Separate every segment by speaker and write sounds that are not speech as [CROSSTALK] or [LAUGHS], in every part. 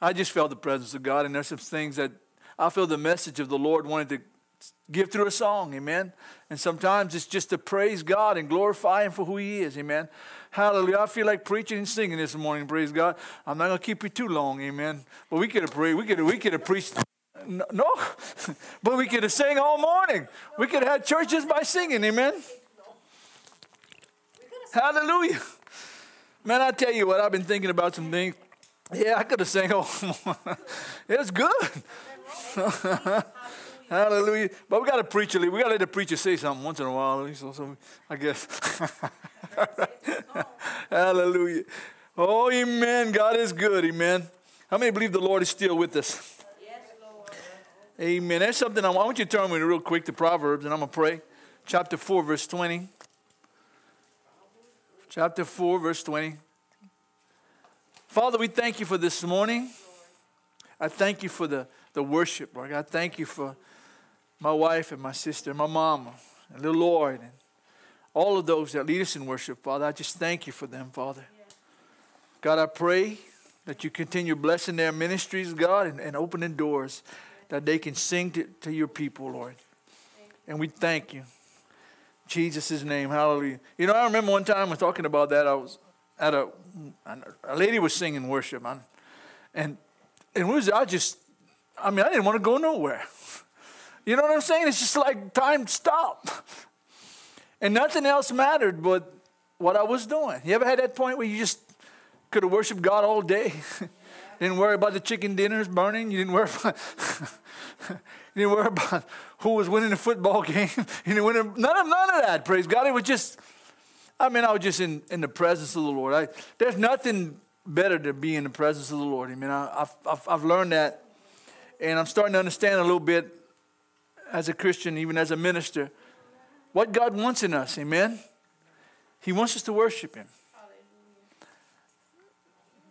Speaker 1: I just felt the presence of God, and there's some things that I feel the message of the Lord wanted to give through a song, amen. And sometimes it's just to praise God and glorify Him for who He is, amen. Hallelujah. I feel like preaching and singing this morning, praise God. I'm not going to keep you too long, amen. But we could have prayed, we could have, we could have preached. No, [LAUGHS] but we could have sang all morning. We could have had churches by singing, amen. Hallelujah. Man, I tell you what, I've been thinking about some things. Yeah, I could have sang all morning. It's good. [LAUGHS] Hallelujah. But we got to preach a little. We got to let the preacher say something once in a while. So, I guess. [LAUGHS] Hallelujah. Oh, amen. God is good. Amen. How many believe the Lord is still with us? Yes, Lord. Amen. That's something I want you to turn with me real quick to Proverbs, and I'm going to pray. Chapter 4, verse 20. Chapter 4, verse 20. Father, we thank you for this morning. I thank you for the, the worship, Lord. I thank you for my wife and my sister, and my mama, and little Lord, and all of those that lead us in worship, Father. I just thank you for them, Father. God, I pray that you continue blessing their ministries, God, and, and opening doors that they can sing to, to your people, Lord. And we thank you. Jesus' name, hallelujah. You know, I remember one time I was talking about that. I was at a, a lady was singing worship, man. And, and was, I just, I mean, I didn't want to go nowhere. You know what I'm saying? It's just like time stopped. And nothing else mattered but what I was doing. You ever had that point where you just could have worshiped God all day? [LAUGHS] didn't worry about the chicken dinners burning. You didn't worry about, [LAUGHS] you didn't worry about who was winning the football [LAUGHS] game. you didn't win none of none of that. Praise God. It was just, I mean, I was just in, in the presence of the Lord. I, there's nothing better to be in the presence of the Lord. I mean, I, have I've, I've learned that, and I'm starting to understand a little bit as a Christian, even as a minister, what God wants in us. Amen. He wants us to worship Him.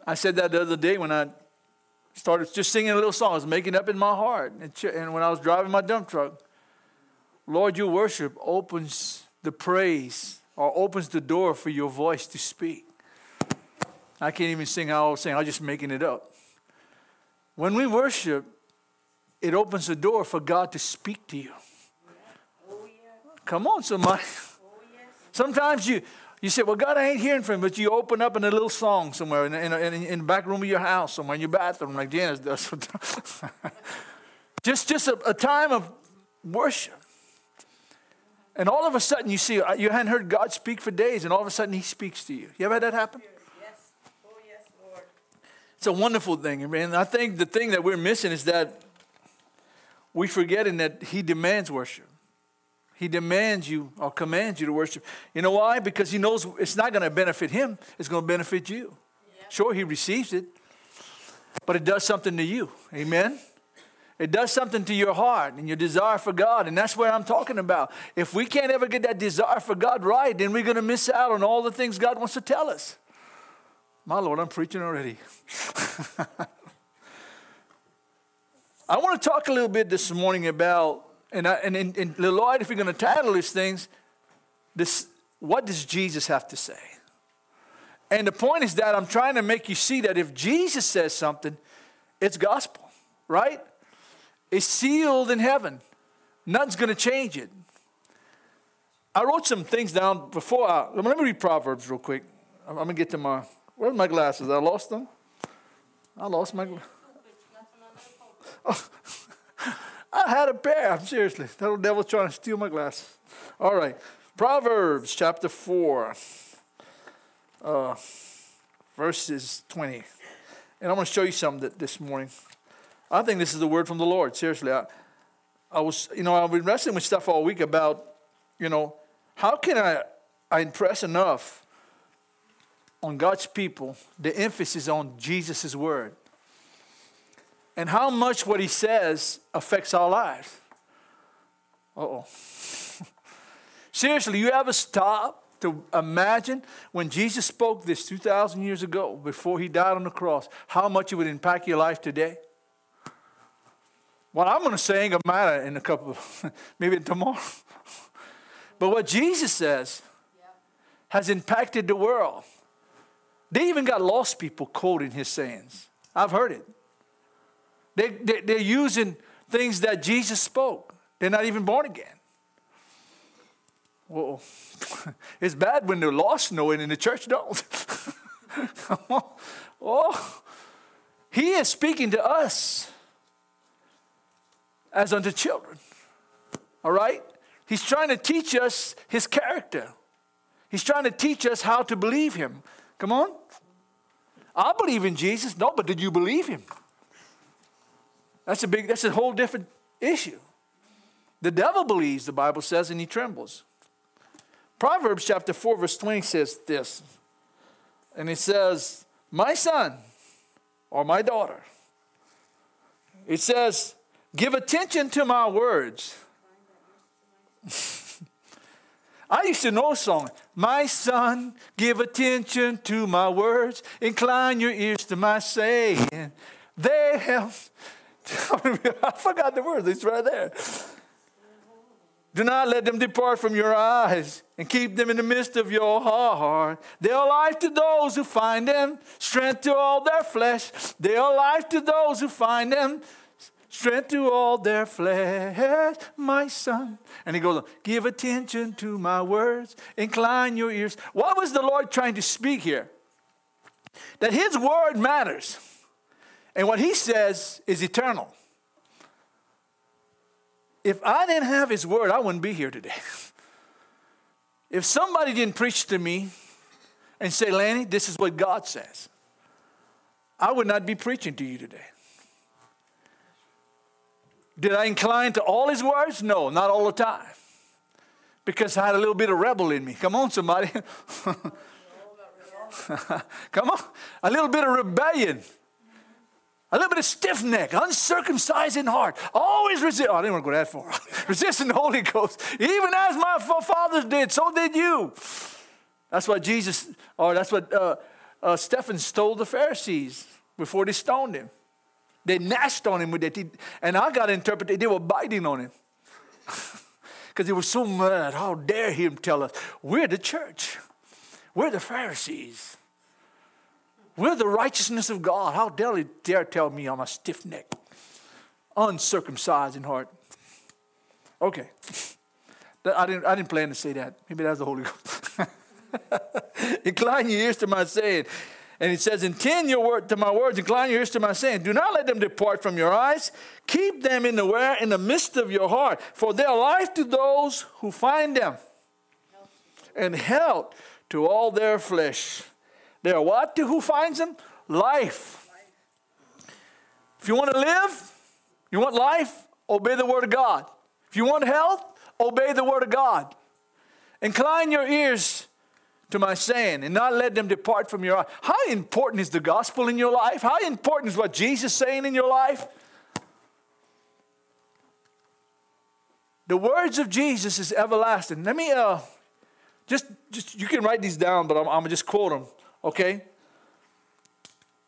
Speaker 1: I said that the other day when I started just singing a little song. I was making up in my heart. And when I was driving my dump truck, Lord, your worship opens the praise or opens the door for your voice to speak. I can't even sing how I was saying, I was just making it up. When we worship, it opens the door for God to speak to you. Come on, somebody. Sometimes you, you say, Well, God, I ain't hearing from him, but you open up in a little song somewhere in, in, in, in the back room of your house, somewhere in your bathroom, like Janice does. [LAUGHS] just just a, a time of worship. And all of a sudden, you see, you hadn't heard God speak for days, and all of a sudden, He speaks to you. You ever had that happen? Yes. Oh, yes, Lord. It's a wonderful thing. And I think the thing that we're missing is that we're forgetting that He demands worship. He demands you or commands you to worship. You know why? Because He knows it's not going to benefit Him, it's going to benefit you. Yeah. Sure, He receives it, but it does something to you. Amen? It does something to your heart and your desire for God. And that's what I'm talking about. If we can't ever get that desire for God right, then we're going to miss out on all the things God wants to tell us. My Lord, I'm preaching already. [LAUGHS] I want to talk a little bit this morning about, and, I, and, and, and Lloyd, if you're going to title these things, this, what does Jesus have to say? And the point is that I'm trying to make you see that if Jesus says something, it's gospel, right? It's sealed in heaven. Nothing's going to change it. I wrote some things down before. I, let me read Proverbs real quick. I'm, I'm going to get to my, where's my glasses? I lost them. I lost my. [LAUGHS] I had a pair. Seriously, that little devil's trying to steal my glasses. All right, Proverbs chapter four, uh, verses twenty, and I'm going to show you something that, this morning. I think this is the word from the Lord. Seriously, I, I was, you know, I've been wrestling with stuff all week about, you know, how can I, I impress enough on God's people the emphasis on Jesus' word and how much what he says affects our lives. oh. [LAUGHS] Seriously, you ever stop to imagine when Jesus spoke this 2,000 years ago, before he died on the cross, how much it would impact your life today? What I'm going to say ain't going to matter in a couple [LAUGHS] maybe tomorrow. but what Jesus says has impacted the world. They even got lost people quoting his sayings. I've heard it. They, they, they're using things that Jesus spoke. They're not even born again. Well, [LAUGHS] it's bad when they're lost knowing and the church don't. [LAUGHS] oh, he is speaking to us as unto children. All right? He's trying to teach us his character. He's trying to teach us how to believe him. Come on. I believe in Jesus. No, but did you believe him? That's a big, that's a whole different issue. The devil believes, the Bible says, and he trembles. Proverbs chapter 4, verse 20 says this. And it says, My son or my daughter. It says, Give attention to my words. [LAUGHS] I used to know a song. My son, give attention to my words. Incline your ears to my saying. They have. [LAUGHS] I forgot the words. It's right there. Do not let them depart from your eyes and keep them in the midst of your heart. They are life to those who find them, strength to all their flesh. They are life to those who find them, strength to all their flesh, my son. And he goes, Give attention to my words, incline your ears. What was the Lord trying to speak here? That his word matters, and what he says is eternal. If I didn't have his word, I wouldn't be here today. if somebody didn't preach to me and say, Lanny, this is what God says, I would not be preaching to you today. Did I incline to all his words? No, not all the time. Because I had a little bit of rebel in me. Come on, somebody. [LAUGHS] Come on. A little bit of rebellion. A little bit of stiff neck, uncircumcised in heart. Always resist. Oh, I didn't want to go that far. [LAUGHS] Resisting the Holy Ghost. Even as my fathers did, so did you. That's what Jesus, or that's what uh, uh, Stephen stole the Pharisees before they stoned him. They gnashed on him with their teeth. And I got to interpret they were biting on him. [LAUGHS] Because they were so mad. How dare him tell us? We're the church. We're the Pharisees. We're the righteousness of God. How dare he dare tell me I'm a stiff neck, uncircumcised in heart? Okay. I didn't, I didn't plan to say that. Maybe that's the Holy Ghost. [LAUGHS] incline your ears to my saying. And it says, Intend your word to my words, incline your ears to my saying. Do not let them depart from your eyes. Keep them in the where in the midst of your heart, for they are life to those who find them, and health to all their flesh. They are what to who finds them? Life. If you want to live, you want life, obey the word of God. If you want health, obey the word of God. Incline your ears to my saying and not let them depart from your eye. How important is the gospel in your life? How important is what Jesus is saying in your life? The words of Jesus is everlasting. Let me uh just just you can write these down, but I'm, I'm gonna just quote them. Okay?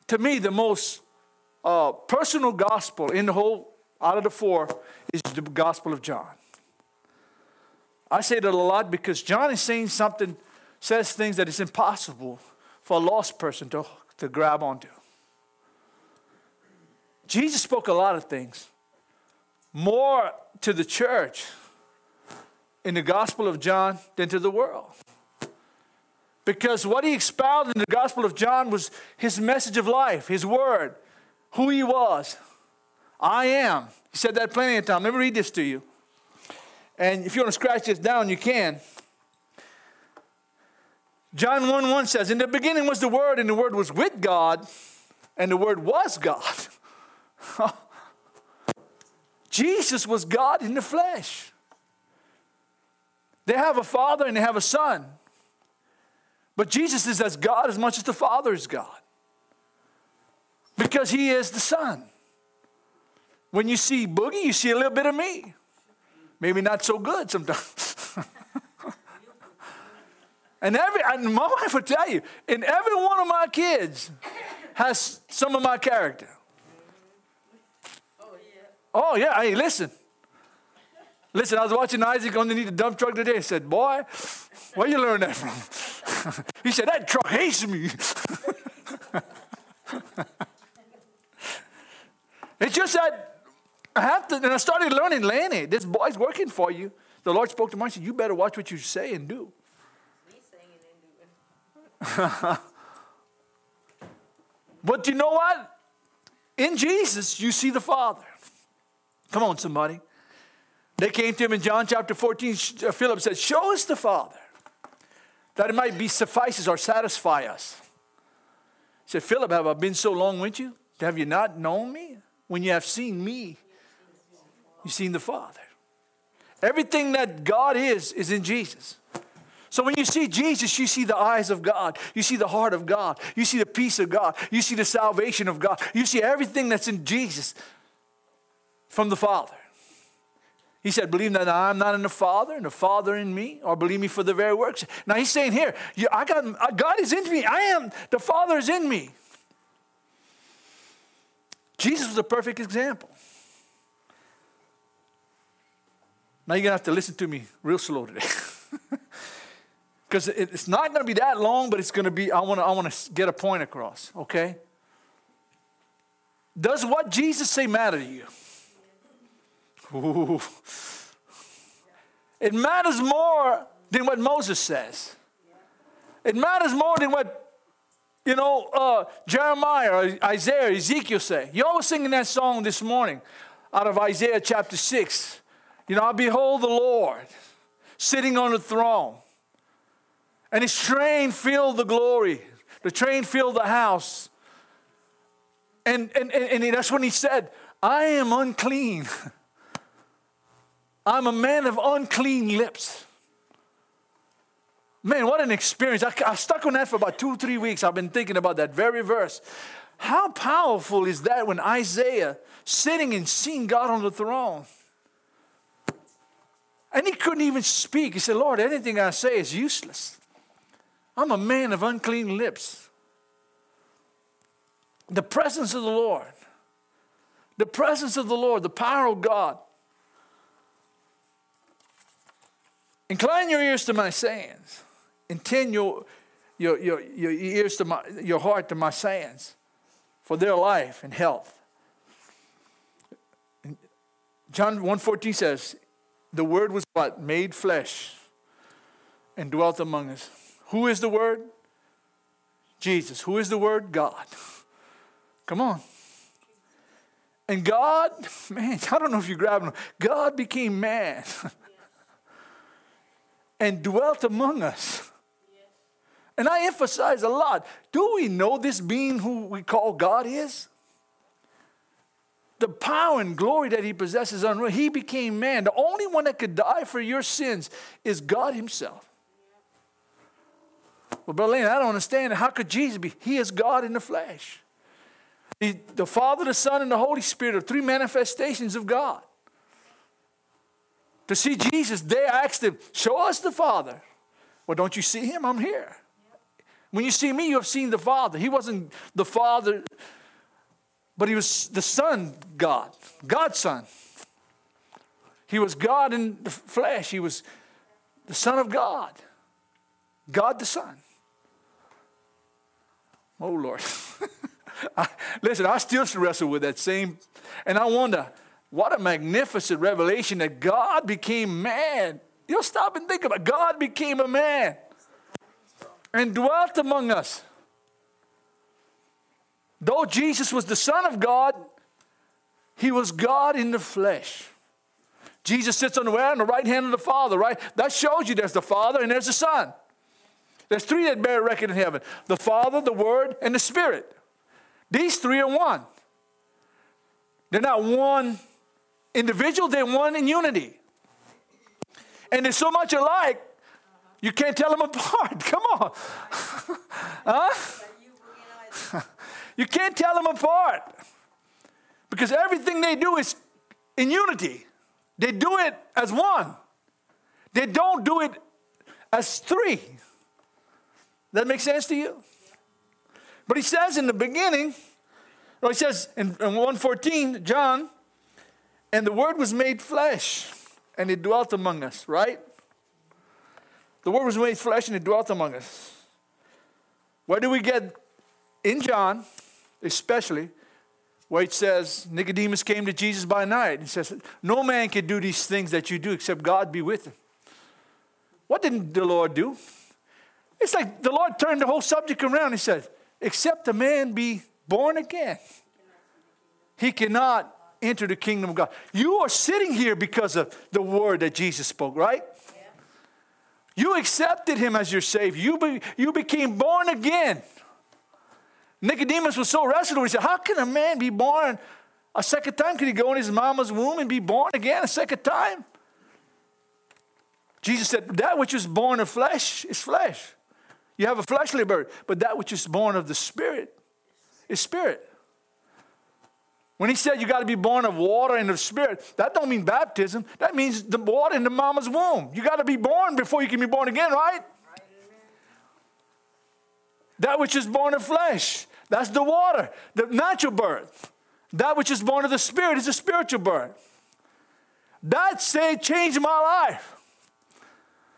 Speaker 1: To me, the most uh, personal gospel in the whole, out of the four, is the Gospel of John. I say that a lot because John is saying something, says things that is impossible for a lost person to, to grab onto. Jesus spoke a lot of things, more to the church in the Gospel of John than to the world. Because what he expounded in the Gospel of John was his message of life, his word, who he was. I am. He said that plenty of times. Let me read this to you. And if you want to scratch this down, you can. John 1 1 says, In the beginning was the Word, and the Word was with God, and the Word was God. [LAUGHS] Jesus was God in the flesh. They have a father and they have a son. But Jesus is as God as much as the Father is God. Because he is the Son. When you see Boogie, you see a little bit of me. Maybe not so good sometimes. [LAUGHS] and every and my wife will tell you, and every one of my kids has some of my character. Oh yeah, Oh yeah. hey, listen. Listen, I was watching Isaac underneath the dump truck today and said, Boy, where you learn that from? [LAUGHS] he said, That truck hates me. [LAUGHS] It's just that I have to, and I started learning, Lanny, this boy's working for you. The Lord spoke to me and said, You better watch what you say and do. [LAUGHS] but you know what? In Jesus, you see the Father. Come on, somebody. They came to him in John chapter 14. Uh, Philip said, Show us the Father, that it might be suffices or satisfy us. He said, Philip, have I been so long with you? Have you not known me? When you have seen me, you've seen the Father. Everything that God is, is in Jesus. So when you see Jesus, you see the eyes of God. You see the heart of God. You see the peace of God. You see the salvation of God. You see everything that's in Jesus from the Father. He said, Believe that I'm not in the Father and the Father in me, or believe me for the very works. Now he's saying here, I got, uh, God is in me. I am, the Father is in me. Jesus was a perfect example. Now you're going to have to listen to me real slow today. [LAUGHS] Because it's not going to be that long, but it's going to be, I want to I wanna get a point across, okay? Does what Jesus say matter to you? Ooh. It matters more than what Moses says. It matters more than what you know, uh, Jeremiah Isaiah, Ezekiel say. You all were singing that song this morning out of Isaiah chapter 6. You know, I behold the Lord sitting on the throne, and his train filled the glory. The train filled the house. And, and, and, and that's when he said, I am unclean. [LAUGHS] I'm a man of unclean lips. Man, what an experience. I, I stuck on that for about two, three weeks. I've been thinking about that very verse. How powerful is that when Isaiah sitting and seeing God on the throne? And he couldn't even speak. He said, Lord, anything I say is useless. I'm a man of unclean lips. The presence of the Lord, the presence of the Lord, the power of God. Incline your ears to my sayings. Intend your, your, your, your ears to my, your heart to my sayings for their life and health. John 1.14 says, the word was what? Made flesh and dwelt among us. Who is the word? Jesus. Who is the word? God. Come on. And God, man, I don't know if you grab him. God became man [LAUGHS] and dwelt among us. And I emphasize a lot. Do we know this being who we call God is? The power and glory that he possesses unreal. He became man. The only one that could die for your sins is God himself. Well, Brother Lane, I don't understand. How could Jesus be? He is God in the flesh. The, the Father, the Son, and the Holy Spirit are three manifestations of God. To see Jesus, they asked him, Show us the Father. Well, don't you see him? I'm here. When you see me, you have seen the Father. He wasn't the Father, but he was the Son, God, God's Son. He was God in the flesh. He was the Son of God, God the Son. Oh, Lord. [LAUGHS] I, listen, I still wrestle with that same, and I wonder, what a magnificent revelation that God became man. You'll stop and think about it. God became a man and dwelt among us. Though Jesus was the Son of God, he was God in the flesh. Jesus sits on the, on the right hand of the Father, right? That shows you there's the Father and there's the Son. There's three that bear record in heaven the Father, the Word, and the Spirit. These three are one. They're not one individual, they're one in unity. And they're so much alike you can't tell them [LAUGHS] apart. Come on. [LAUGHS] huh? you can't tell them apart. Because everything they do is in unity. They do it as one. They don't do it as three. That makes sense to you? But he says in the beginning, well, he says in, in 114, John, and the word was made flesh and it dwelt among us, right? The Word was made flesh and it dwelt among us. Where do we get, in John especially, where it says Nicodemus came to Jesus by night. He says, No man can do these things that you do except God be with him. What didn't the Lord do? It's like the Lord turned the whole subject around. He said, Except a man be born again, he cannot enter the kingdom of God. You are sitting here because of the word that Jesus spoke, right? You accepted him as your Savior. You, be, you became born again. Nicodemus was so wrestled. He said, How can a man be born a second time? Can he go in his mama's womb and be born again a second time? Jesus said, That which is born of flesh is flesh. You have a fleshly birth, but that which is born of the Spirit is spirit. When he said you got to be born of water and of spirit, that don't mean baptism. That means the water in the mama's womb. You got to be born before you can be born again, right? That which is born of flesh, that's the water, the natural birth. That which is born of the spirit is a spiritual birth. That say changed my life.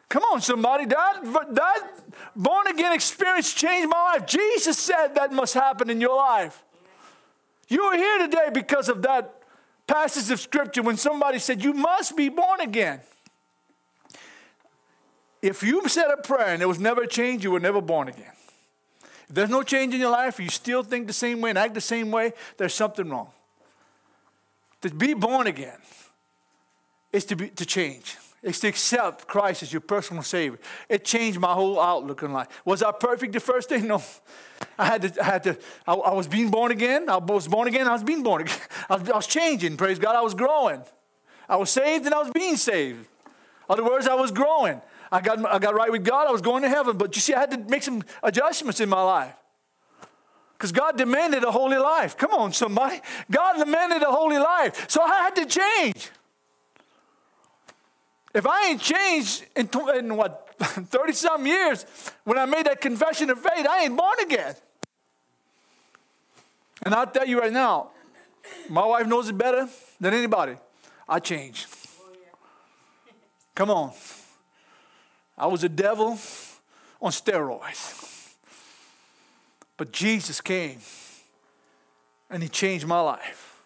Speaker 1: Come on, somebody. That, that born again experience changed my life. Jesus said that must happen in your life. You are here today because of that passage of scripture when somebody said, You must be born again. If you said a prayer and there was never a change, you were never born again. If there's no change in your life, you still think the same way and act the same way, there's something wrong. To be born again is to, be, to change. It's to accept Christ as your personal Savior. It changed my whole outlook in life. Was I perfect the first day? [LAUGHS] No. I had to, I had to, I, I was being born again. I was born again. I was being born again. [LAUGHS] I was, I was changing. Praise God. I was growing. I was saved and I was being saved. Other words, I was growing. I got, I got right with God. I was going to heaven. But you see, I had to make some adjustments in my life. Because God demanded a holy life. Come on, somebody. God demanded a holy life. So I had to change. If I ain't changed in, in what, [LAUGHS] 30 some years, when I made that confession of faith, I ain't born again. And I'll tell you right now, my wife knows it better than anybody. I changed. Come on. I was a devil on steroids. But Jesus came and he changed my life.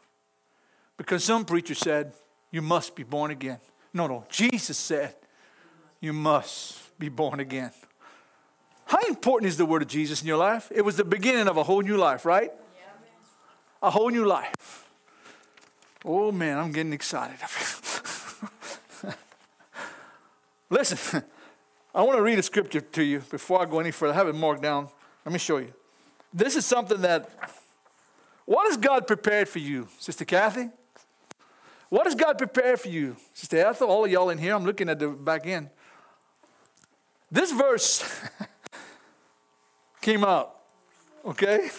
Speaker 1: Because some preacher said, You must be born again. No, no. Jesus said, You must be born again. How important is the word of Jesus in your life? It was the beginning of a whole new life, right? A whole new life. Oh man, I'm getting excited. [LAUGHS] Listen, I want to read a scripture to you before I go any further. I have it marked down. Let me show you. This is something that, what has God prepared for you, Sister Kathy? What has God prepared for you, Sister Ethel? All of y'all in here, I'm looking at the back end. This verse [LAUGHS] came up, okay?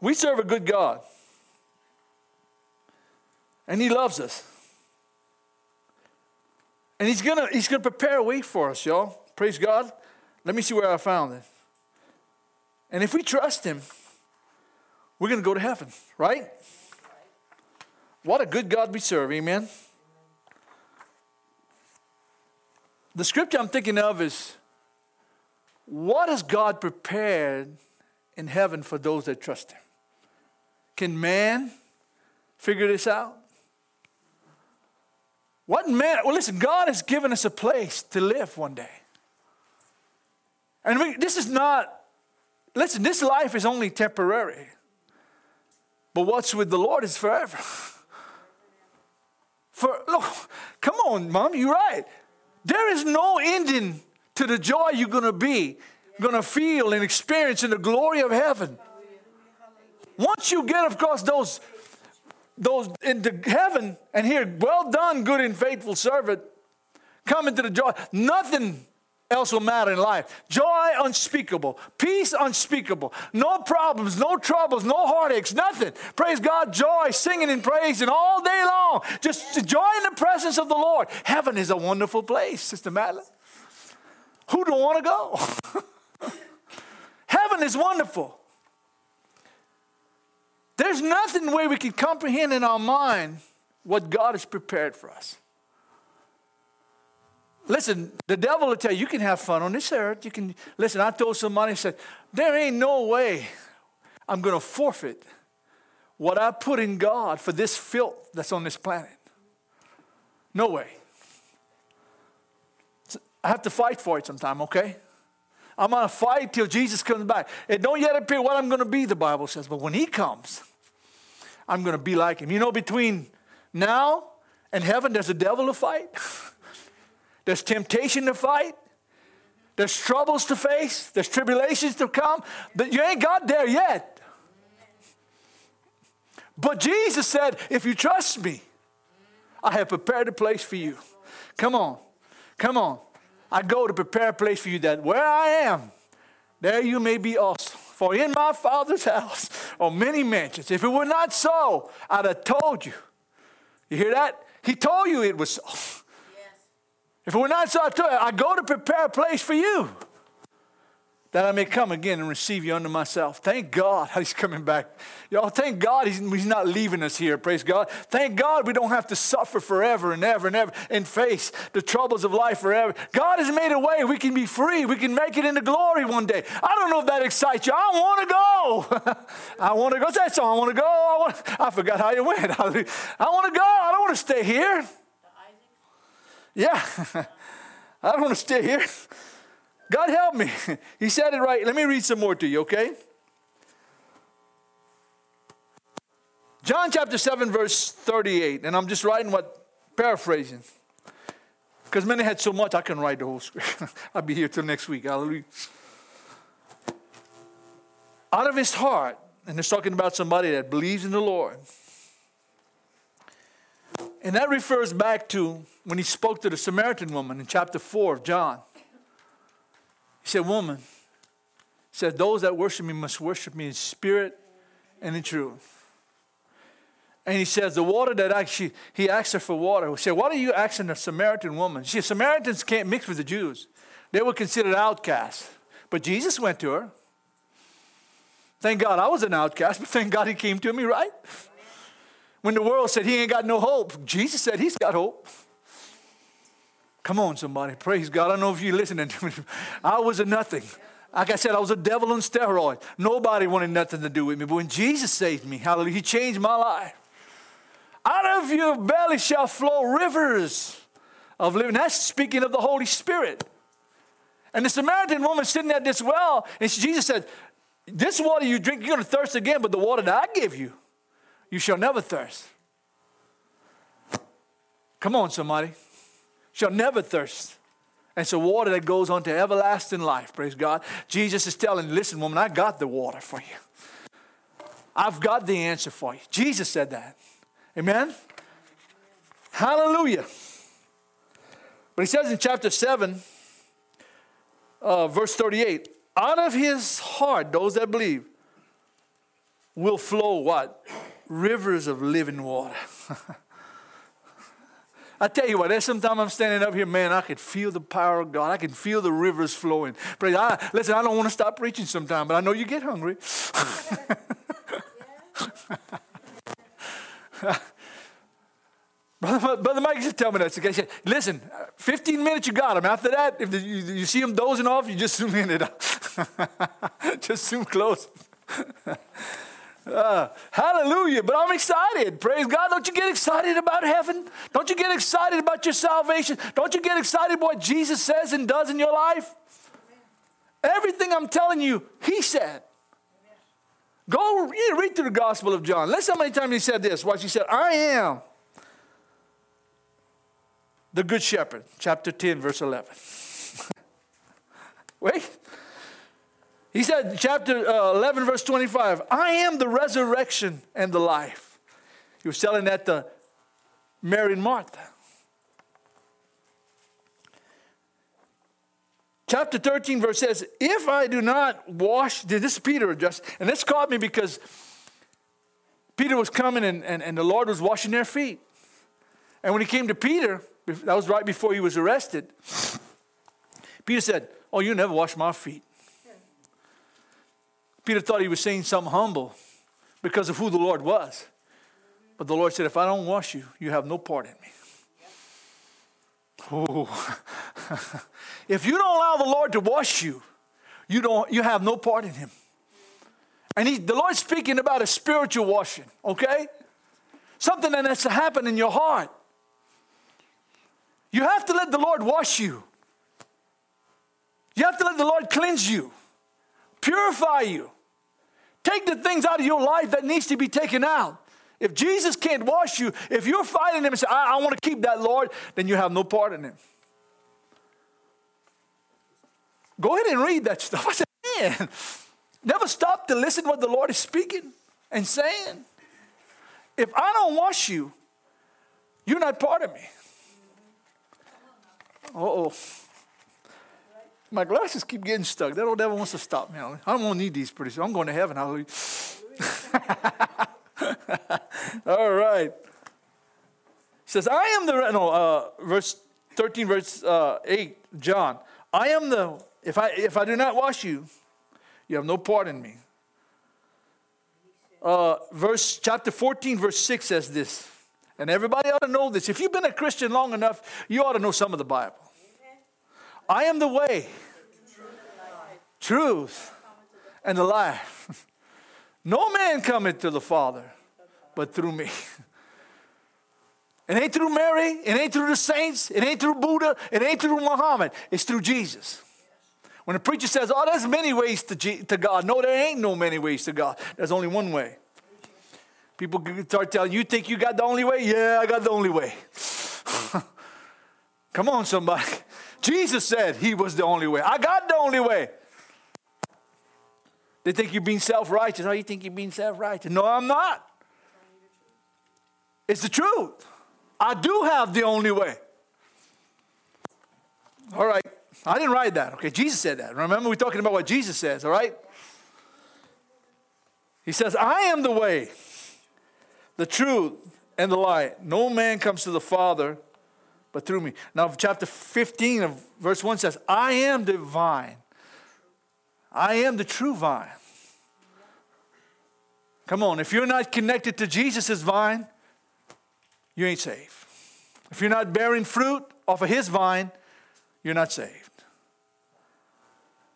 Speaker 1: We serve a good God, and He loves us. And he's gonna he's gonna prepare a way for us, y'all. Praise God. Let me see where I found it. And if we trust him, we're gonna go to heaven, right? What a good God we serve, amen. The scripture I'm thinking of is what has God prepared in heaven for those that trust him? Can man figure this out? What man? Well, listen, God has given us a place to live one day. And we, this is not, listen, this life is only temporary. But what's with the Lord is forever. For look, come on, mom, you're right. There is no ending to the joy you're gonna be, gonna feel and experience in the glory of heaven. Once you get across those those into heaven and hear, well done, good and faithful servant, come into the joy. Nothing else will matter in life. Joy unspeakable, peace unspeakable, no problems, no troubles, no heartaches, nothing. Praise God, joy, singing and praising all day long. Just joy in the presence of the Lord. Heaven is a wonderful place, Sister Madeline. Who don't want to go? [LAUGHS] Heaven is wonderful. There's nothing way we can comprehend in our mind what God has prepared for us. Listen, the devil will tell you you can have fun on this earth. You can listen. I told somebody, I said, there ain't no way I'm going to forfeit what I put in God for this filth that's on this planet. No way. I have to fight for it sometime, okay? I'm going to fight till Jesus comes back. It don't yet appear what I'm going to be, the Bible says, but when he comes, I'm going to be like him. You know, between now and heaven, there's a devil to fight, [LAUGHS] there's temptation to fight, there's troubles to face, there's tribulations to come, but you ain't got there yet. But Jesus said, if you trust me, I have prepared a place for you. Come on, come on. I go to prepare a place for you that where I am, there you may be also. For in my Father's house are many mansions. If it were not so, I'd have told you. You hear that? He told you it was so. If it were not so, I you, I go to prepare a place for you that I may come again and receive you unto myself. Thank God [LAUGHS] he's coming back. Y'all, thank God he's, he's not leaving us here. Praise God. Thank God we don't have to suffer forever and ever and ever and face the troubles of life forever. God has made a way. We can be free. We can make it into glory one day. I don't know if that excites you. I want to [LAUGHS] go. I want to go. That's all. I want to go. I, want, I forgot how you went. [LAUGHS] I want to go. I don't want to stay here. Yeah. [LAUGHS] I don't want to stay here. God help me. [LAUGHS] He said it right. Let me read some more to you, okay? John chapter 7, verse 38. And I'm just writing what, paraphrasing. Because many had so much, I can write the whole script. [LAUGHS] I'll be here till next week. Hallelujah. Out of his heart, and it's talking about somebody that believes in the Lord. And that refers back to when he spoke to the Samaritan woman in chapter 4 of John. He said, Woman, he said, Those that worship me must worship me in spirit and in truth. And he says, The water that actually, he asked her for water. He said, What are you asking a Samaritan woman? She said, Samaritans can't mix with the Jews, they were considered outcasts. But Jesus went to her. Thank God I was an outcast, but thank God he came to me, right? When the world said he ain't got no hope, Jesus said he's got hope. Come on, somebody. Praise God. I don't know if you're listening to me. [LAUGHS] I was a nothing. Like I said, I was a devil on steroids. Nobody wanted nothing to do with me. But when Jesus saved me, hallelujah, he changed my life. Out of your belly shall flow rivers of living. That's speaking of the Holy Spirit. And the Samaritan woman sitting at this well, and Jesus said, This water you drink, you're going to thirst again, but the water that I give you, you shall never thirst. Come on, somebody shall never thirst. And a water that goes on to everlasting life. Praise God. Jesus is telling, listen, woman, I got the water for you. I've got the answer for you. Jesus said that. Amen? Hallelujah. But he says in chapter 7, uh, verse 38, out of his heart, those that believe, will flow what? Rivers of living water. [LAUGHS] I tell you what, there's sometimes I'm standing up here, man, I can feel the power of God. I can feel the rivers flowing. Praise I, listen, I don't want to stop preaching sometime, but I know you get hungry. [LAUGHS] Brother, Brother Mike to tell me that. Said, listen, 15 minutes you got him. After that, if you, you, see him dozing off, you just [LAUGHS] zoom in it. just zoom close. Uh, hallelujah. But I'm excited. Praise God. Don't you get excited about heaven? Don't you get excited about your salvation? Don't you get excited about what Jesus says and does in your life? Everything I'm telling you, He said. Go read through the Gospel of John. Listen how many times He said this. Watch, He said, I am the Good Shepherd, chapter 10, verse 11. [LAUGHS] Wait. He said, chapter uh, 11, verse 25, I am the resurrection and the life. He was telling that to Mary and Martha. Chapter 13, verse says, If I do not wash, this is Peter addressed, and this caught me because Peter was coming and, and, and the Lord was washing their feet. And when he came to Peter, that was right before he was arrested, Peter said, Oh, you never wash my feet. Peter thought he was saying something humble because of who the Lord was. But the Lord said, If I don't wash you, you have no part in me. Oh. [LAUGHS] if you don't allow the Lord to wash you, you, don't, you have no part in Him. And he, the Lord's speaking about a spiritual washing, okay? Something that has to happen in your heart. You have to let the Lord wash you. You have to let the Lord cleanse you, purify you. Take the things out of your life that needs to be taken out. If Jesus can't wash you, if you're fighting him and say, I, I want to keep that, Lord, then you have no part in him. Go ahead and read that stuff. [LAUGHS] I said, man, never stop to listen what the Lord is speaking and saying. If I don't wash you, you're not part of me. oh. My glasses keep getting stuck. That old devil wants to stop me. I don't want to need these pretty soon. I'm going to heaven. Hallelujah. [LAUGHS] All right. Says, I am the, no, uh, verse 13, verse uh, 8, John. I am the, if I, if I do not wash you, you have no part in me. Uh, verse, chapter 14, verse 6 says this. And everybody ought to know this. If you've been a Christian long enough, you ought to know some of the Bible. I am the way, truth, and the life. No man cometh to the Father but through me. It ain't through Mary, it ain't through the saints, it ain't through Buddha, it ain't through Muhammad. It's through Jesus. When a preacher says, Oh, there's many ways to, G- to God, no, there ain't no many ways to God. There's only one way. People start telling you, think you got the only way? Yeah, I got the only way. [LAUGHS] Come on, somebody. Jesus said he was the only way. I got the only way. They think you're being self righteous. Oh, you think you're being self righteous? No, I'm not. It's the truth. I do have the only way. All right. I didn't write that. Okay, Jesus said that. Remember, we're talking about what Jesus says, all right? He says, I am the way, the truth, and the light. No man comes to the Father but through me. Now, chapter 15 of verse 1 says, I am the vine. I am the true vine. Come on, if you're not connected to Jesus' vine, you ain't saved. If you're not bearing fruit off of his vine, you're not saved.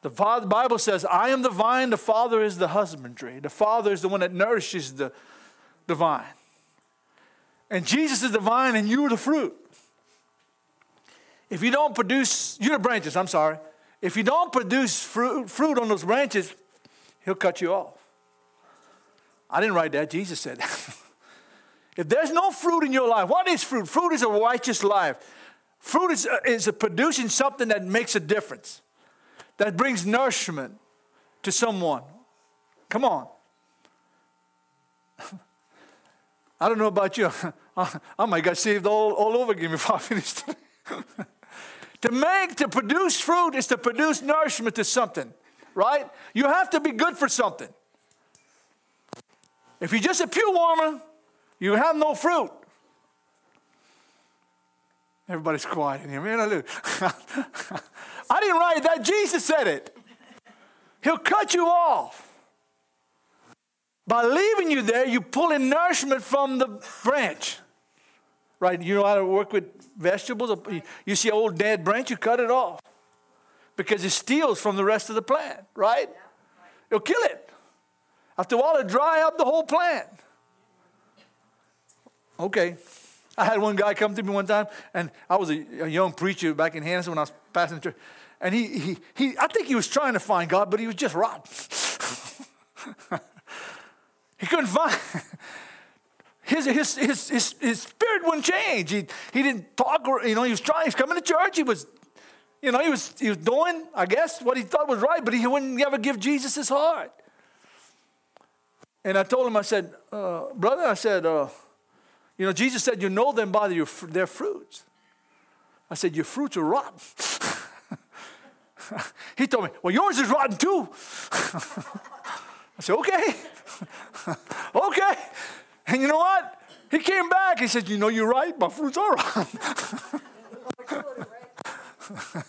Speaker 1: The Bible says, I am the vine, the Father is the husbandry. The Father is the one that nourishes the, the vine. And Jesus is the vine, and you're the fruit. If you don't produce, you're branches, I'm sorry. If you don't produce fruit, fruit on those branches, he'll cut you off. I didn't write that, Jesus said that. [LAUGHS] if there's no fruit in your life, what is fruit? Fruit is a righteous life. Fruit is, uh, is producing something that makes a difference, that brings nourishment to someone. Come on. [LAUGHS] I don't know about you. I might get saved all, all over again before I [LAUGHS] finish today. To make, to produce fruit is to produce nourishment to something, right? You have to be good for something. If you're just a pew warmer, you have no fruit. Everybody's quiet in here. Man, I, [LAUGHS] I didn't write that. Jesus said it. He'll cut you off. By leaving you there, you pull in nourishment from the branch. Right? You know how to work with vegetables? You see old dead branch, you cut it off because it steals from the rest of the plant, right? It'll kill it. After a while, it'll dry up the whole plant. Okay. I had one guy come to me one time, and I was a, a young preacher back in Hannah when I was passing through. And he, he, he, I think he was trying to find God, but he was just rotten. [LAUGHS] he couldn't find his, his, his, his, his spirit wouldn't change. He, he didn't talk, or, you know, he was trying, he was coming to church. He was, you know, he was, he was doing, I guess, what he thought was right, but he wouldn't ever give Jesus his heart. And I told him, I said, uh, brother, I said, uh, you know, Jesus said, you know them by their fruits. I said, your fruits are rotten. [LAUGHS] he told me, well, yours is rotten too. [LAUGHS] I said, okay. [LAUGHS] okay. And you know what? He came back. He said, You know, you're right. My fruits are rotten. [LAUGHS]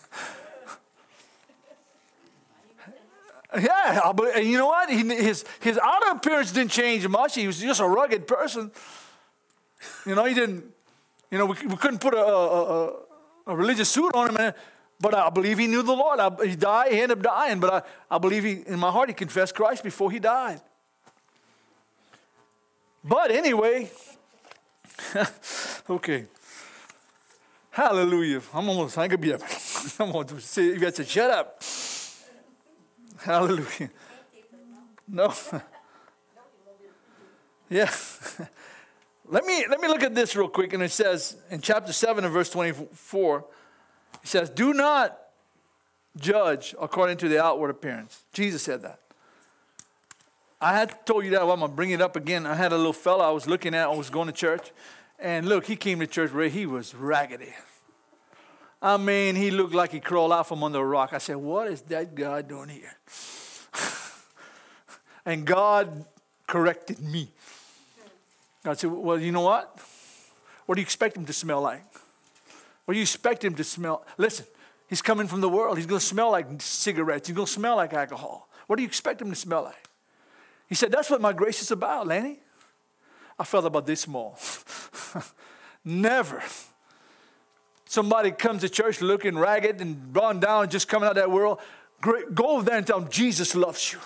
Speaker 1: yeah, but you know what? He, his, his outer appearance didn't change much. He was just a rugged person. You know, he didn't, you know, we, we couldn't put a, a, a, religious suit on him. But I believe he knew the Lord. I, he died, he ended up dying, but I, I believe he, in my heart he confessed Christ before he died. But anyway, [LAUGHS] okay. Hallelujah. I'm almost, I could be up. [LAUGHS] I'm to say, you got to shut up. Hallelujah. No. [LAUGHS] yeah. let me let me look at this real quick. And it says in chapter 7 and verse 24, it says, Do not judge according to the outward appearance. Jesus said that. I had told you that, well, I'm going to bring it up again. I had a little fella I was looking at, I was going to church. And look, he came to church where he was raggedy. I mean, he looked like he crawled out from under a rock. I said, What is that guy doing here? [LAUGHS] and God corrected me. God said, Well, you know what? What do you expect him to smell like? What do you expect him to smell? Listen, he's coming from the world. He's going to smell like cigarettes. He's going to smell like alcohol. What do you expect him to smell like? He said, That's what my grace is about, Lenny. I felt about this small. [LAUGHS] Never. Somebody comes to church looking ragged and run down, just coming out of that world. Go over there and tell them Jesus loves you.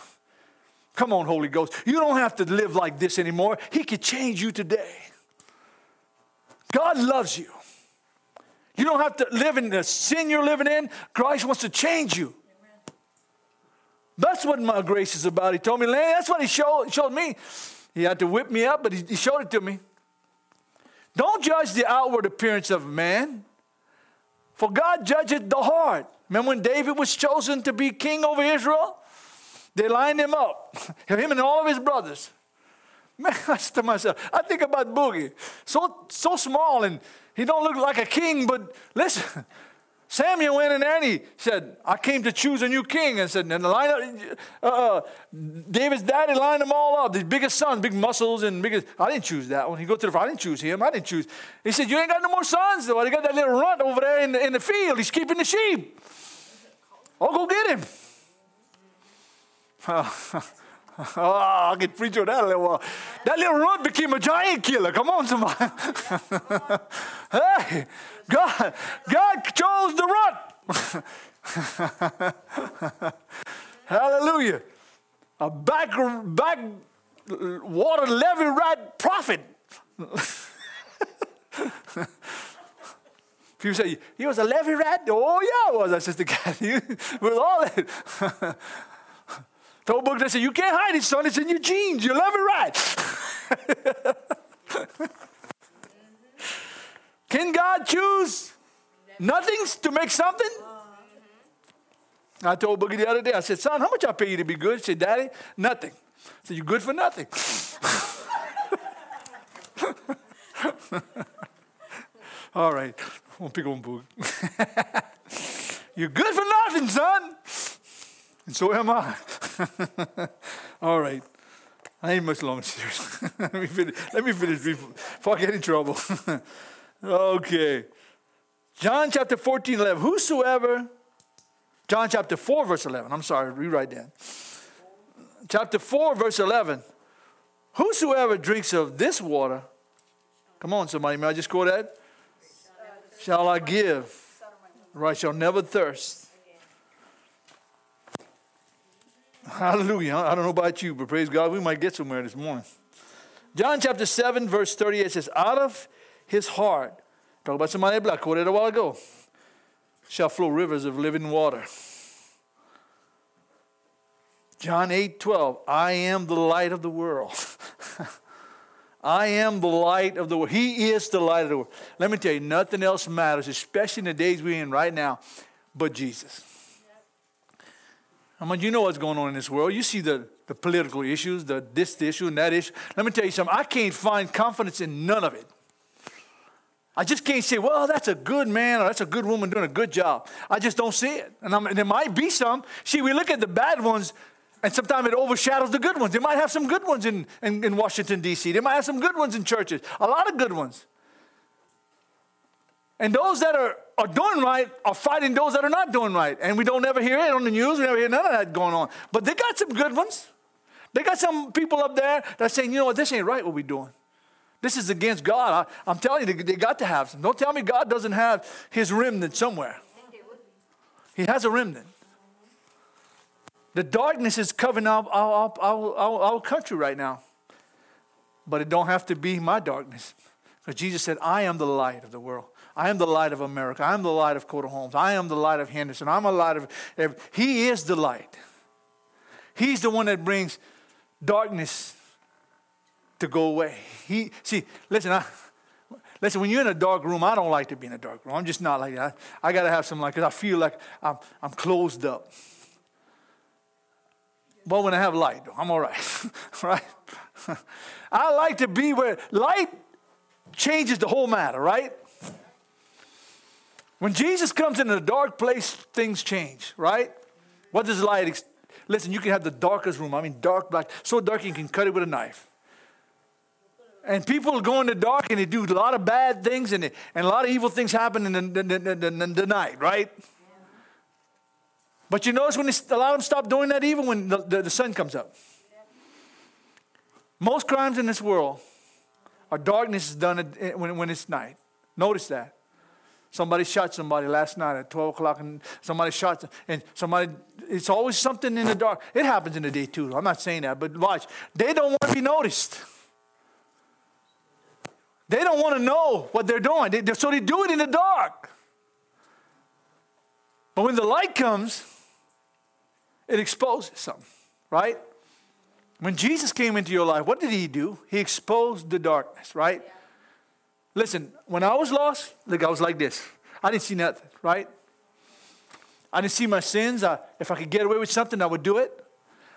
Speaker 1: Come on, Holy Ghost. You don't have to live like this anymore. He could change you today. God loves you. You don't have to live in the sin you're living in. Christ wants to change you. That's what my grace is about. He told me, Lenny, that's what he showed, showed me. He had to whip me up, but he, he showed it to me. Don't judge the outward appearance of man, for God judgeth the heart. Remember when David was chosen to be king over Israel? They lined him up, [LAUGHS] him and all of his brothers. [LAUGHS] Man, I said to myself, I think about Boogie. So, so small and he don't look like a king, but listen, [LAUGHS] Samuel went in there and he said, I came to choose a new king. And said, and the line up, uh, uh, David's daddy lined them all up. The biggest sons, big muscles and biggest. I didn't choose that one. He go to the. I didn't choose him. I didn't choose. He said, You ain't got no more sons. Well, you got that little runt over there in the, in the field. He's keeping the sheep. I'll go get him. [LAUGHS] Oh, I can preach on that a little while. That little runt became a giant killer. Come on, somebody. [LAUGHS] hey, God, God chose the runt. [LAUGHS] Hallelujah. A back, back water levee right prophet. [LAUGHS] People say, he was a levee rat? Oh, yeah, I was. I said, the guy, with all that. [LAUGHS] Told book, they said, you can't hide it, son. It's in your genes. You'll levee right. Can God choose nothings to make something? I told Boogie the other day, I said, son, how much I pay you to be good? He said, Daddy, nothing. I said, you're good for nothing. [LAUGHS] All right, won't pick on Boog. [LAUGHS] you're good for nothing, son. And so am I. [LAUGHS] All right. I ain't much longer serious. let, me finish, let me finish before I get in trouble. Okay. John chapter 14, 11. Whosoever, John chapter 4, verse 11. I'm sorry, rewrite that. Chapter 4, verse 11. Whosoever drinks of this water, come on, somebody, may I just quote that? Shall I give, right, shall never thirst. Hallelujah. I don't know about you, but praise God, we might get somewhere this morning. John chapter 7, verse 38 says, Out of his heart, talk about somebody black, quoted a while ago, shall flow rivers of living water. John 8, 12, I am the light of the world. [LAUGHS] I am the light of the world. He is the light of the world. Let me tell you, nothing else matters, especially in the days we're in right now, but Jesus. I mean, you know what's going on in this world. You see the, the political issues, the this issue and that issue. Let me tell you something. I can't find confidence in none of it. I just can't say, well, that's a good man or that's a good woman doing a good job. I just don't see it. And, and there might be some. See, we look at the bad ones and sometimes it overshadows the good ones. They might have some good ones in, in, in Washington, D.C., they might have some good ones in churches, a lot of good ones. And those that are, are doing right are fighting those that are not doing right. And we don't ever hear it on the news. We never hear none of that going on. But they got some good ones. They got some people up there that saying, you know what, this ain't right what we're doing. This is against God. I, am telling you, they, got to have some. Don't tell me God doesn't have his remnant somewhere. He has a remnant. The darkness is covering up our, our, our, our country right now. But it don't have to be my darkness. Because Jesus said, I am the light of the world. I am the light of America. I am the light of Coteau Holmes. I am the light of Henderson. I'm a light of. Every, he is the light. He's the one that brings darkness to go away. He see, listen, I, listen. When you're in a dark room, I don't like to be in a dark room. I'm just not like that. I, I got to have some light cause I feel like I'm, I'm closed up. But when I have light, I'm all right, [LAUGHS] right? [LAUGHS] I like to be where light changes the whole matter, right? When Jesus comes into a dark place, things change, right? What does light? Ex- Listen, you can have the darkest room. I mean, dark black, so dark you can cut it with a knife. And people go in the dark and they do a lot of bad things and, they, and a lot of evil things happen in the, the, the, the, night, right? But you notice when they, a lot of them stop doing that even when the, sun comes up. Most crimes in this world are darkness is done eh, when, when it's night. Notice that. Somebody shot somebody last night at 12 o'clock, and somebody shot, and somebody, it's always something in the dark. It happens in the day too. I'm not saying that, but watch. They don't want to be noticed. They don't want to know what they're doing, they, so they do it in the dark. But when the light comes, it exposes something, right? When Jesus came into your life, what did he do? He exposed the darkness, right? Yeah. Listen, when I was lost, look, I was like this. I didn't see nothing, right? I didn't see my sins. I, if I could get away with something, I would do it.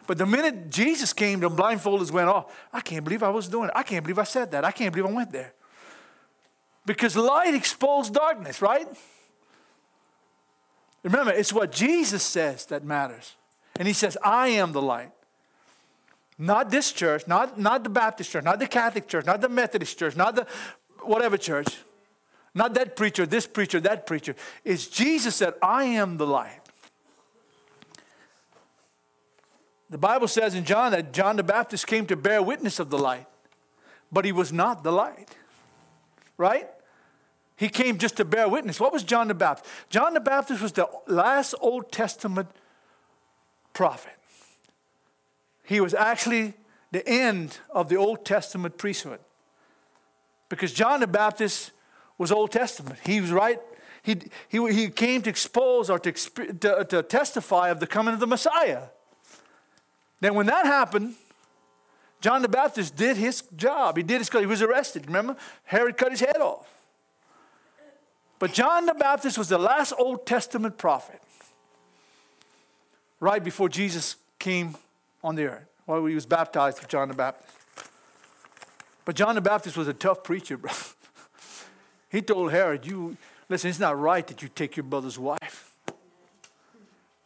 Speaker 1: But the minute Jesus came, the blindfolders went off. I can't believe I was doing it. I can't believe I said that. I can't believe I went there. Because light exposed darkness, right? Remember, it's what Jesus says that matters. And he says, I am the light. Not this church, not, not the Baptist church, not the Catholic church, not the Methodist church, not the whatever church, not that preacher, this preacher, that preacher. It's Jesus said, I am the light. The Bible says in John that John the Baptist came to bear witness of the light, but he was not the light. Right? He came just to bear witness. What was John the Baptist? John the Baptist was the last Old Testament prophet. He was actually the end of the Old Testament priesthood. Because John the Baptist was Old Testament. He was right. He, he, he came to expose or to, to, to testify of the coming of the Messiah. Then, when that happened, John the Baptist did his job. He did his He was arrested. Remember? Herod cut his head off. But John the Baptist was the last Old Testament prophet right before Jesus came on the earth. While he was baptized with John the Baptist. But John the Baptist was a tough preacher, [LAUGHS] bro. he told Herod, You listen, it's not right that you take your brother's wife.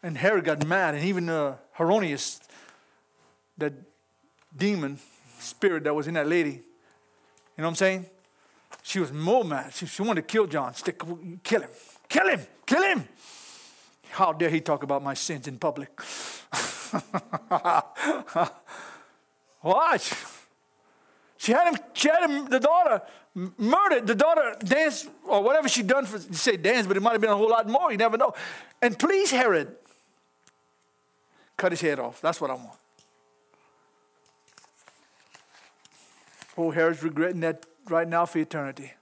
Speaker 1: And Herod got mad, and even uh, Herodias, that demon spirit that was in that lady, you know what I'm saying? She was more mad. She, she wanted to kill John. Stick, kill him. Kill him. Kill him. How dare he talk about my sins in public? [LAUGHS] Watch. She had him, she had him, the daughter murdered. The daughter danced, or whatever she done for, say dance, but it might have been a whole lot more. You never know. And please, Herod, cut his head off. That's what I want. Oh, Herod's regretting that right now for eternity.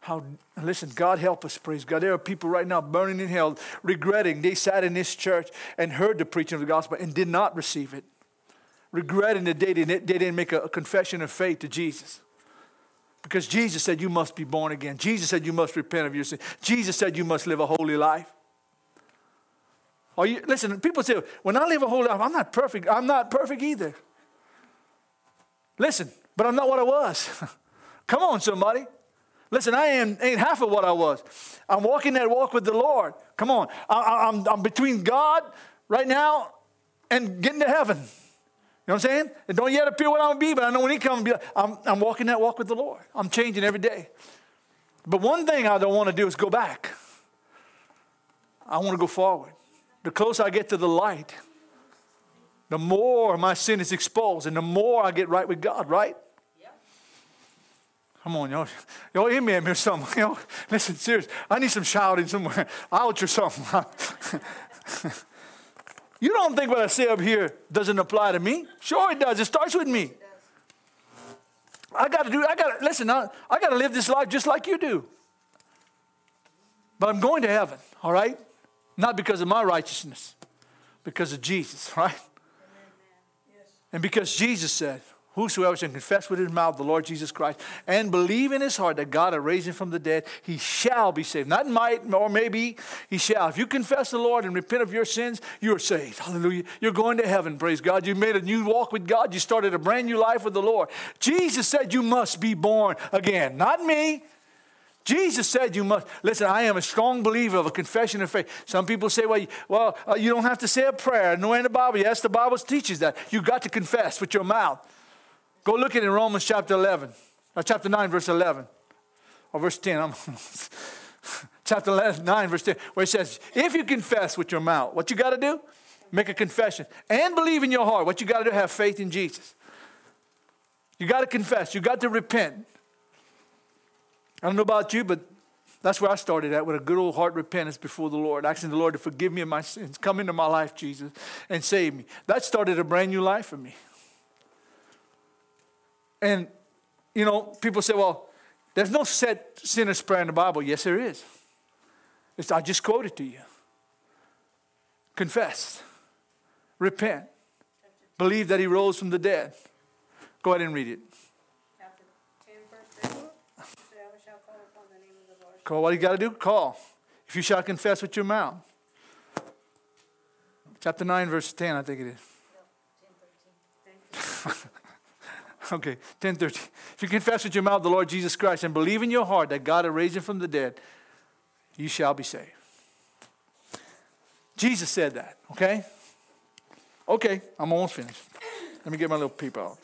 Speaker 1: How, listen, God help us, praise God. There are people right now burning in hell, regretting they sat in this church and heard the preaching of the gospel and did not receive it. Regretting that they didn't, they didn't make a, a confession of faith to Jesus. Because Jesus said you must be born again. Jesus said you must repent of your sin. Jesus said you must live a holy life. Are you, listen, people say, when I live a holy life, I'm not perfect. I'm not perfect either. Listen, but I'm not what I was. [LAUGHS] Come on, somebody. Listen, I am, ain't half of what I was. I'm walking that walk with the Lord. Come on. I, I'm, I'm between God right now and getting to heaven. You know what I'm saying? It don't yet appear what I'm going to be, but I know when He comes, I'm, I'm walking that walk with the Lord. I'm changing every day. But one thing I don't want to do is go back. I want to go forward. The closer I get to the light, the more my sin is exposed and the more I get right with God, right? Come on, y'all. Y'all amen me or something. [LAUGHS] Y'all, listen, serious. I need some shouting somewhere. [LAUGHS] Ouch or something. [LAUGHS] you don't think what I say up here doesn't apply to me? Sure it does. It starts with me. I got to do, I got to, listen, I, I got to live this life just like you do. But I'm going to heaven, all right? Not because of my righteousness, because of Jesus, right? And because Jesus said, Whosoever shall confess with his mouth the Lord Jesus Christ and believe in his heart that God has raised him from the dead, he shall be saved. Not might, or maybe, he shall. If you confess the Lord and repent of your sins, you're saved. Hallelujah. You're going to heaven, praise God. You made a new walk with God. You started a brand new life with the Lord. Jesus said you must be born again. Not me, Jesus said you must. Listen, I am a strong believer of a confession of faith. Some people say, well, you, well, uh, you don't have to say a prayer. No in the Bible. Yes, the Bible teaches that. You've got to confess with your mouth. Go look at it in Romans chapter 11, or uh, chapter 9, verse 11, or verse 10. I'm [LAUGHS] chapter 11, 9, verse 10, where it says, If you confess with your mouth, what you got to do? Make a confession. And believe in your heart. What you got to do? Have faith in Jesus. You got to confess. You got to repent. I don't know about you, but that's where I started at with a good old heart repentance before the Lord, asking the Lord to forgive me of my sins. Come into my life, Jesus, and save me. That started a brand new life for me. And, you know, people say, well, there's no set sinner's prayer in the Bible. Yes, there is. It's, I just quoted to you. Confess, repent, believe that he rose from the dead. Go ahead and read it. Call what you got to do? Call. If you shall confess with your mouth. Chapter 9, verse 10, I think it is. [LAUGHS] Okay, 1030. If you confess with your mouth the Lord Jesus Christ and believe in your heart that God raised him from the dead, you shall be saved. Jesus said that, okay? Okay, I'm almost finished. Let me get my little peep out.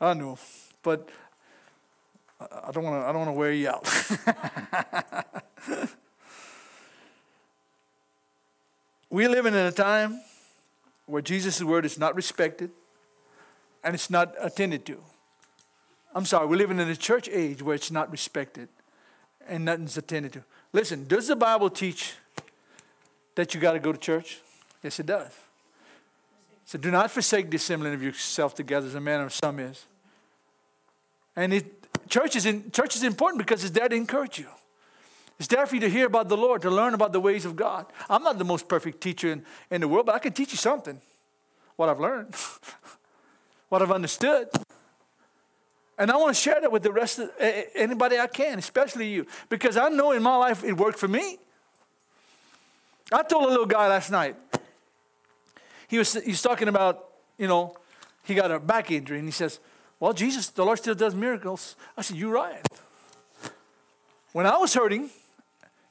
Speaker 1: [LAUGHS] I know, but I don't want to. I don't want to wear you out. [LAUGHS] We're living in a time where Jesus' word is not respected and it's not attended to. I'm sorry, we're living in a church age where it's not respected and nothing's attended to. Listen, does the Bible teach that you got to go to church? Yes, it does. So do not forsake the assembling of yourself together as a manner of some is. And it, church, is in, church is important because it's there to encourage you. It's there for you to hear about the Lord, to learn about the ways of God. I'm not the most perfect teacher in, in the world, but I can teach you something. What I've learned, [LAUGHS] what I've understood. And I want to share that with the rest of anybody I can, especially you, because I know in my life it worked for me. I told a little guy last night. He was he's talking about, you know, he got a back injury, and he says, "Well, Jesus, the Lord still does miracles." I said, "You're right." When I was hurting,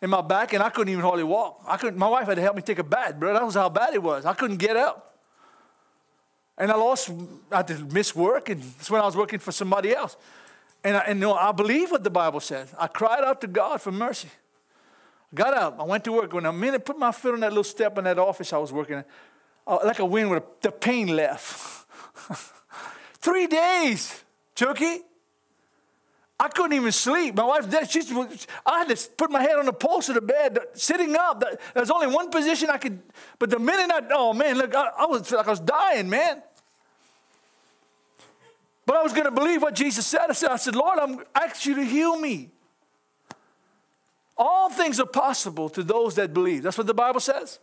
Speaker 1: in my back and I couldn't even hardly walk. I couldn't, my wife had to help me take a bath, bro. That was how bad it was. I couldn't get up. And I lost, I had to miss work, and that's when I was working for somebody else. And I, and you know, I believe what the Bible says. I cried out to God for mercy. I got up. I went to work. When I minute put my foot on that little step in that office I was working in, uh, like a wind with a, the pain left. [LAUGHS] Three days, Chucky. I couldn't even sleep. My wife, she's, I had to put my head on the post of the bed, sitting up. There's only one position I could, but the minute I, oh man, look, I, I was like I was dying, man. But I was going to believe what Jesus said. I said, I said, Lord, I'm ask you to heal me. All things are possible to those that believe. That's what the Bible says.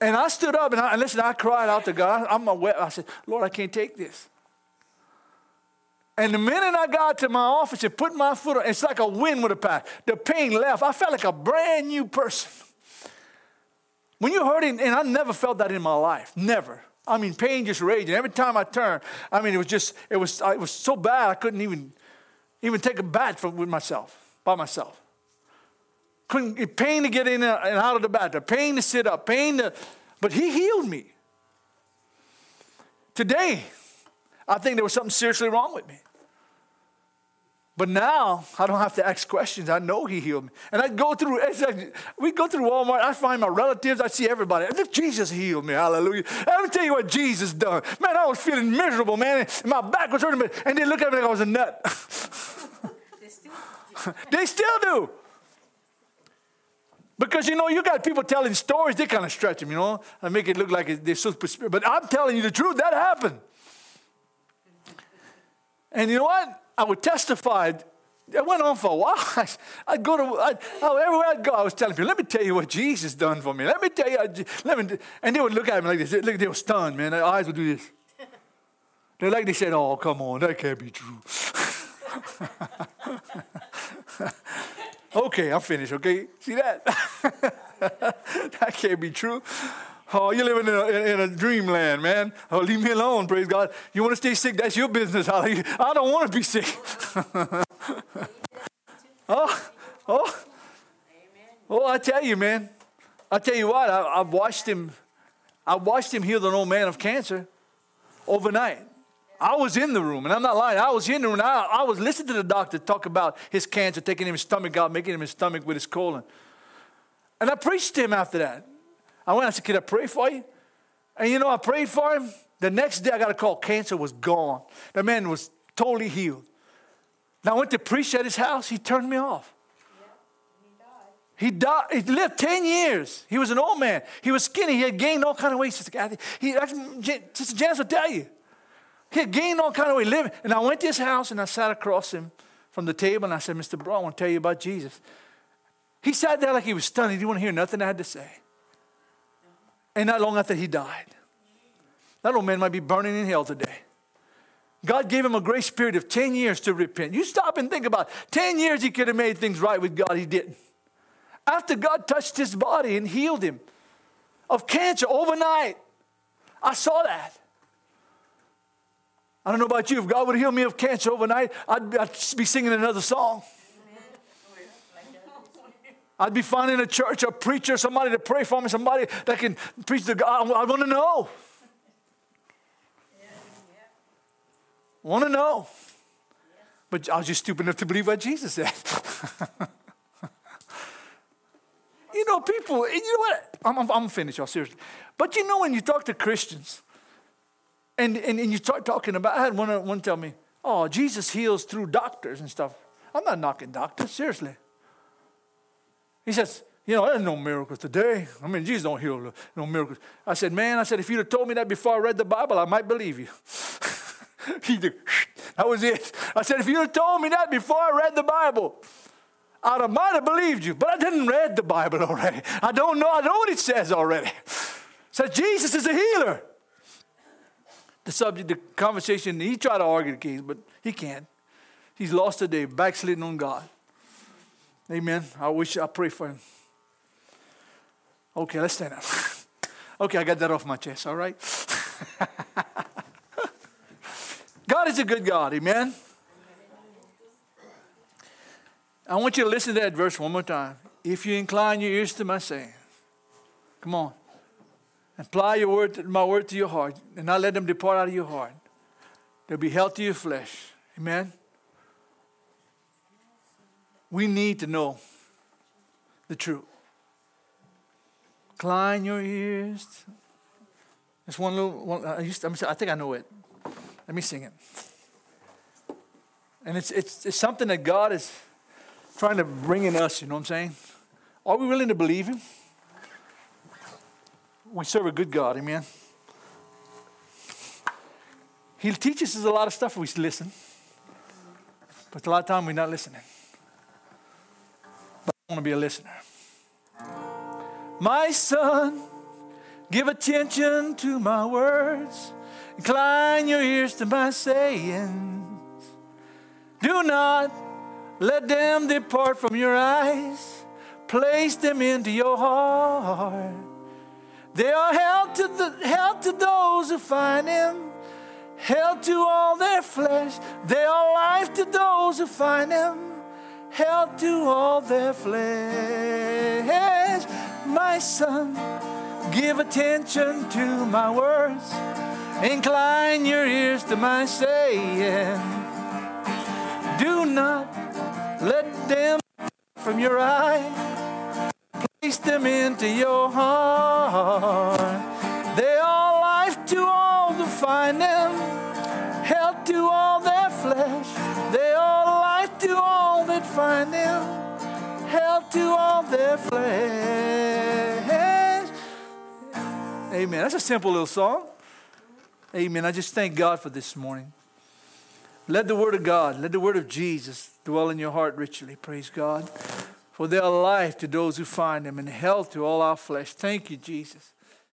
Speaker 1: And I stood up and, I, and listen, I cried out to God. I'm a, I said, Lord, I can't take this. And the minute I got to my office and put my foot on, it's like a wind would have passed. The pain left. I felt like a brand new person. When you're hurting, and I never felt that in my life, never. I mean, pain just raging. Every time I turned, I mean, it was just, it was, it was so bad I couldn't even, even take a bath with myself, by myself. Couldn't, pain to get in and out of the bath, the pain to sit up, pain to, but he healed me. Today, I think there was something seriously wrong with me. But now I don't have to ask questions. I know He healed me. And I go through, like, we go through Walmart. I find my relatives. I see everybody. Look, Jesus healed me. Hallelujah. Let me tell you what Jesus done. Man, I was feeling miserable, man. My back was hurting, and they look at me like I was a nut. [LAUGHS] they still, they still do. Because you know, you got people telling stories, they kind of stretch them, you know, and make it look like they're super spirit. But I'm telling you the truth, that happened. And you know what? I would testify. It went on for a while. [LAUGHS] I'd go to, I'd, oh, everywhere I'd go, I was telling people, let me tell you what Jesus done for me. Let me tell you, let me, and they would look at me like this. Look, they were stunned, man. Their eyes would do this. [LAUGHS] They're like they said, oh, come on, that can't be true. [LAUGHS] okay, I'm finished, okay? See that? that can't be true. Oh, you're living in a, in a, dreamland, man. Oh, leave me alone, praise God. You want to stay sick? That's your business. I don't want to be sick. [LAUGHS] oh, oh, oh, I tell you, man. I tell you what, I, have watched him. I watched him heal an old man of cancer overnight. I was in the room, and I'm not lying. I was in the room. I, I was listening to the doctor talk about his cancer, taking him his stomach out, making him his stomach with his colon. And I preached to him after that. I went, I said, Can I pray for you? And you know, I prayed for him. The next day, I got a call. Cancer was gone. The man was totally healed. Now, I went to preach at his house. He turned me off. He died. He lived 10 years. He was an old man. He was skinny. He had gained all kind of weight. Sister Kathy, he, Sister Janice will tell you. He had gained all kind of weight living. And I went to his house and I sat across him from the table and I said, Mr. Bro, I want to tell you about Jesus. He sat there like he was stunned. He didn't want to hear nothing I had to say. And not long after he died, that old man might be burning in hell today. God gave him a grace period of 10 years to repent. You stop and think about it. 10 years he could have made things right with God, he didn't. After God touched his body and healed him of cancer overnight, I saw that. I don't know about you, if God would heal me of cancer overnight, I'd, I'd be singing another song. I'd be finding a church, a preacher, somebody to pray for me, somebody that can preach the God. I want to know. Want to know. But I was just stupid enough to believe what Jesus said. [LAUGHS] you know, people, you know what? I'm, I'm, I'm finished, y'all, seriously. But you know, when you talk to Christians and, and, and you start talking about, I had one, one tell me, oh, Jesus heals through doctors and stuff. I'm not knocking doctors, seriously. He says, you know, there's no miracles today. I mean, Jesus don't heal no miracles. I said, man, I said, if you'd have told me that before I read the Bible, I might believe you. [LAUGHS] he did, [LAUGHS] that was it. I said, if you'd have told me that before I read the Bible, have might have believed you. But I didn't read the Bible [LAUGHS] already. I don't know. I know what it says already. It says Jesus is a healer. The subject, the conversation, he tried to argue the case, but he can't. He's lost today, backsliding on God. Amen. I wish I pray for him. Okay, let's stand up. [LAUGHS] okay, I got that off my chest, all right? [LAUGHS] God is a good God, amen. I want you to listen to that verse one more time. If you incline your ears to my saying, come on, apply your word, my word to your heart, and not let them depart out of your heart. They'll be health to your flesh. Amen. We need to know the truth. Incline your ears. There's one little one. I, used to, I think I know it. Let me sing it. And it's, it's, it's something that God is trying to bring in us, you know what I'm saying? Are we willing to believe Him? We serve a good God, amen? He teaches us a lot of stuff if we listen. But a lot of time we're not listening want to be a listener. My son, give attention to my words. Incline your ears to my sayings. Do not let them depart from your eyes. Place them into your heart. They are held to, the, held to those who find him, held to all their flesh. They are life to those who find him held to all their flesh. My son, give attention to my words, incline your ears to my saying. Do not let them from your eye, place them into your heart. They are life to all who find them, health to all find them, to all their flesh. Amen. That's a simple little song. Amen. I just thank God for this morning. Let the word of God, let the word of Jesus dwell in your heart richly. Praise God. For they are life to those who find them and health to all our flesh. Thank you, Jesus.